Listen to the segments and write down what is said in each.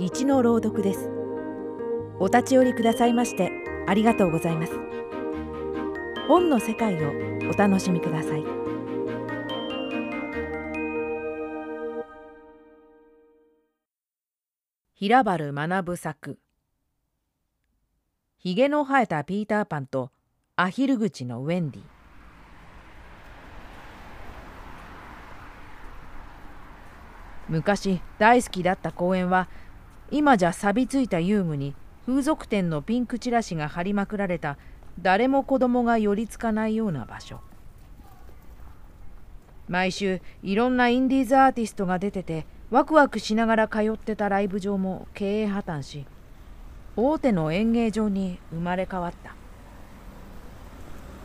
一の朗読です。お立ち寄りくださいましてありがとうございます。本の世界をお楽しみください。平原学作。ひげの生えたピーターパンとアヒル口のウェンディ。昔大好きだった公園は今じゃ錆びついた遊具に風俗店のピンクチラシが貼りまくられた誰も子供が寄りつかないような場所。毎週いろんなインディーズアーティストが出ててワクワクしながら通ってたライブ場も経営破綻し大手の演芸場に生まれ変わった。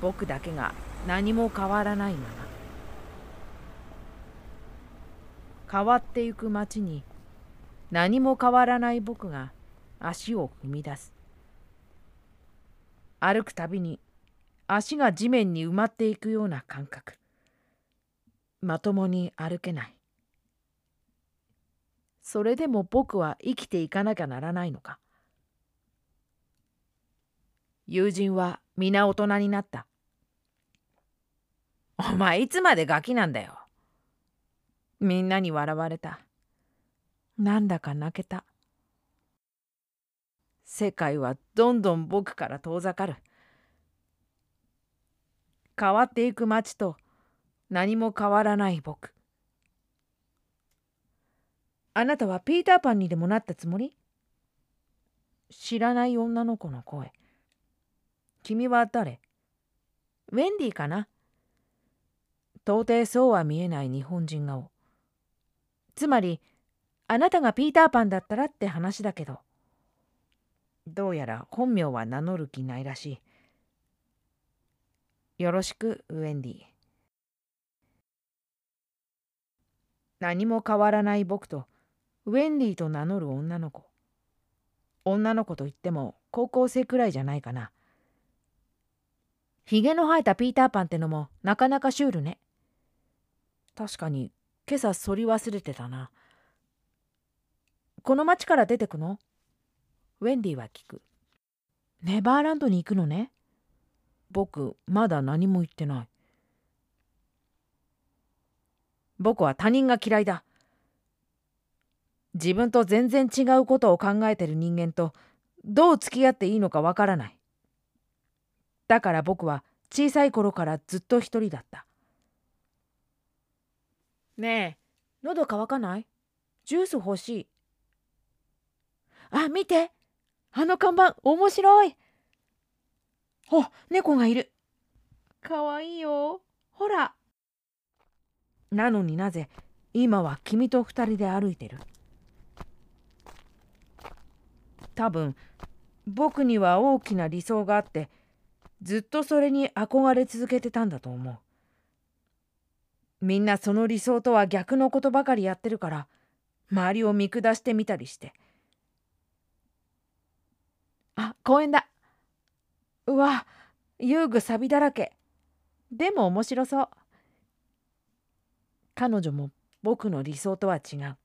僕だけが何も変わらないまま。変わってゆく街に何も変わらない僕が足を踏み出す。歩くたびに足が地面に埋まっていくような感覚。まともに歩けない。それでも僕は生きていかなきゃならないのか。友人は皆大人になった。お前いつまでガキなんだよ。みんなに笑われた。なんだか泣けた。世界はどんどん僕から遠ざかる。変わっていく街と何も変わらない僕。あなたはピーターパンにでもなったつもり？知らない女の子の声。君は誰？ウェンディかな？到底そうは見えない日本人顔。つまりあなたがピーターパンだったらって話だけど。どうやら本名は名乗る気ないらしい。よろしくウェンディ。何も変わらない僕とウェンディと名乗る女の子。女の子といっても高校生くらいじゃないかな。ひげの生えたピーターパンってのもなかなかシュールね。確かに今朝剃り忘れてたな。この町から出てくの？ウェンディは聞く。ネバーランドに行くのね？僕、まだ何も言ってない。僕は他人が嫌いだ。自分と全然違うことを考えてる人間とどう付き合っていいのかわからない。だから僕は小さい頃からずっと一人だった。ねえ、喉乾かない？ジュース欲しい。あ、見てあの看板、面白いあ、猫がいる。かわいいよ。ほら。なのになぜ、今は君と二人で歩いてる多分、僕には大きな理想があって、ずっとそれに憧れ続けてたんだと思う。みんなその理想とは逆のことばかりやってるから周りを見下してみたりしてあ公園だ。うわ遊具サビだらけ。でも面白そう。彼女も僕の理想とは違う。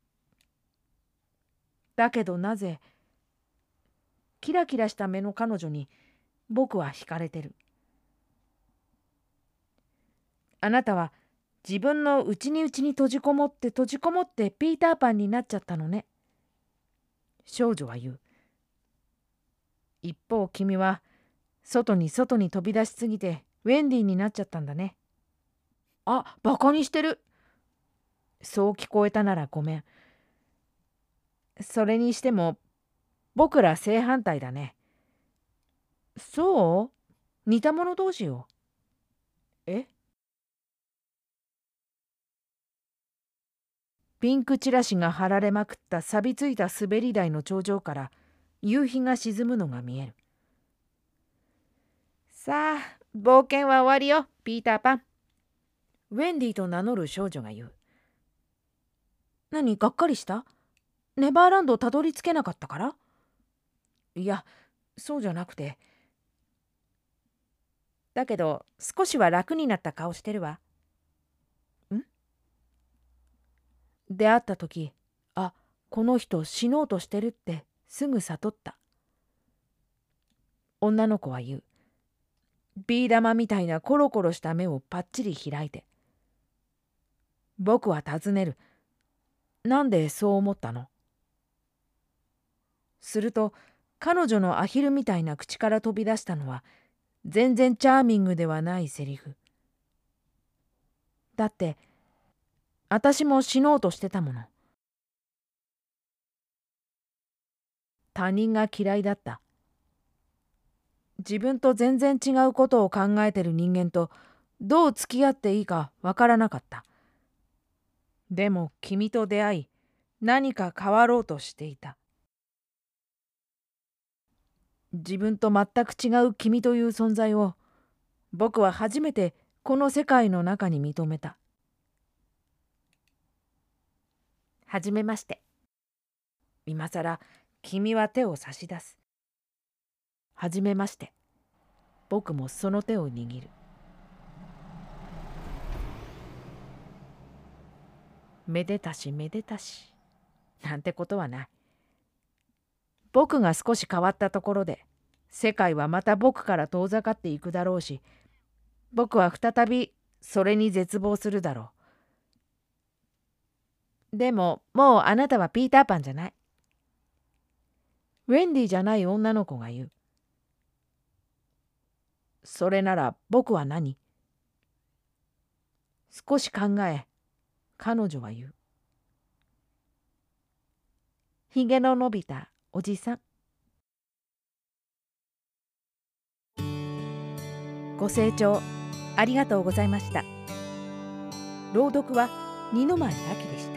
だけどなぜキラキラした目の彼女に僕は惹かれてる。あなたは自分の内に内に閉じこもって閉じこもってピーターパンになっちゃったのね。少女は言う。一方君は外に外に飛び出しすぎてウェンディになっちゃったんだね。あ、バカにしてる。そう聞こえたならごめん。それにしても僕ら正反対だね。そう？似た者同士よ。え？ピンクチラシが貼られまくった錆びついた滑り台の頂上から夕日が沈むのが見える。さあ、冒険は終わりよ、ピーターパン。ウェンディと名乗る少女が言う。何、がっかりした？ネバーランドをたどり着けなかったから？いや、そうじゃなくて。だけど、少しは楽になった顔してるわ。ん？出会った時あこの人死のうとしてるってすぐ悟った。女の子は言う。ビー玉みたいなコロコロした目をパッチリ開いて。僕は尋ねる。なんでそう思ったの？すると彼女のアヒルみたいな口から飛び出したのは全然チャーミングではないセリフ。だって私も死のうとしてたもの。他人が嫌いだった。自分と全然違うことを考えてる人間とどう付き合っていいかわからなかった。でも君と出会い何か変わろうとしていた。自分と全く違う君という存在を僕は初めてこの世界の中に認めた。はじめまして。今さら君は手を差し出す。はじめまして。僕もその手を握る。めでたしめでたし。なんてことはない。僕が少し変わったところで世界はまた僕から遠ざかっていくだろうし僕は再びそれに絶望するだろう。でももうあなたはピーターパンじゃない。ウェンディじゃない女の子が言う。それなら僕は何？少し考え彼女は言う。ひげの伸びたおじさんご清聴ありがとうございました朗読は二の前明でした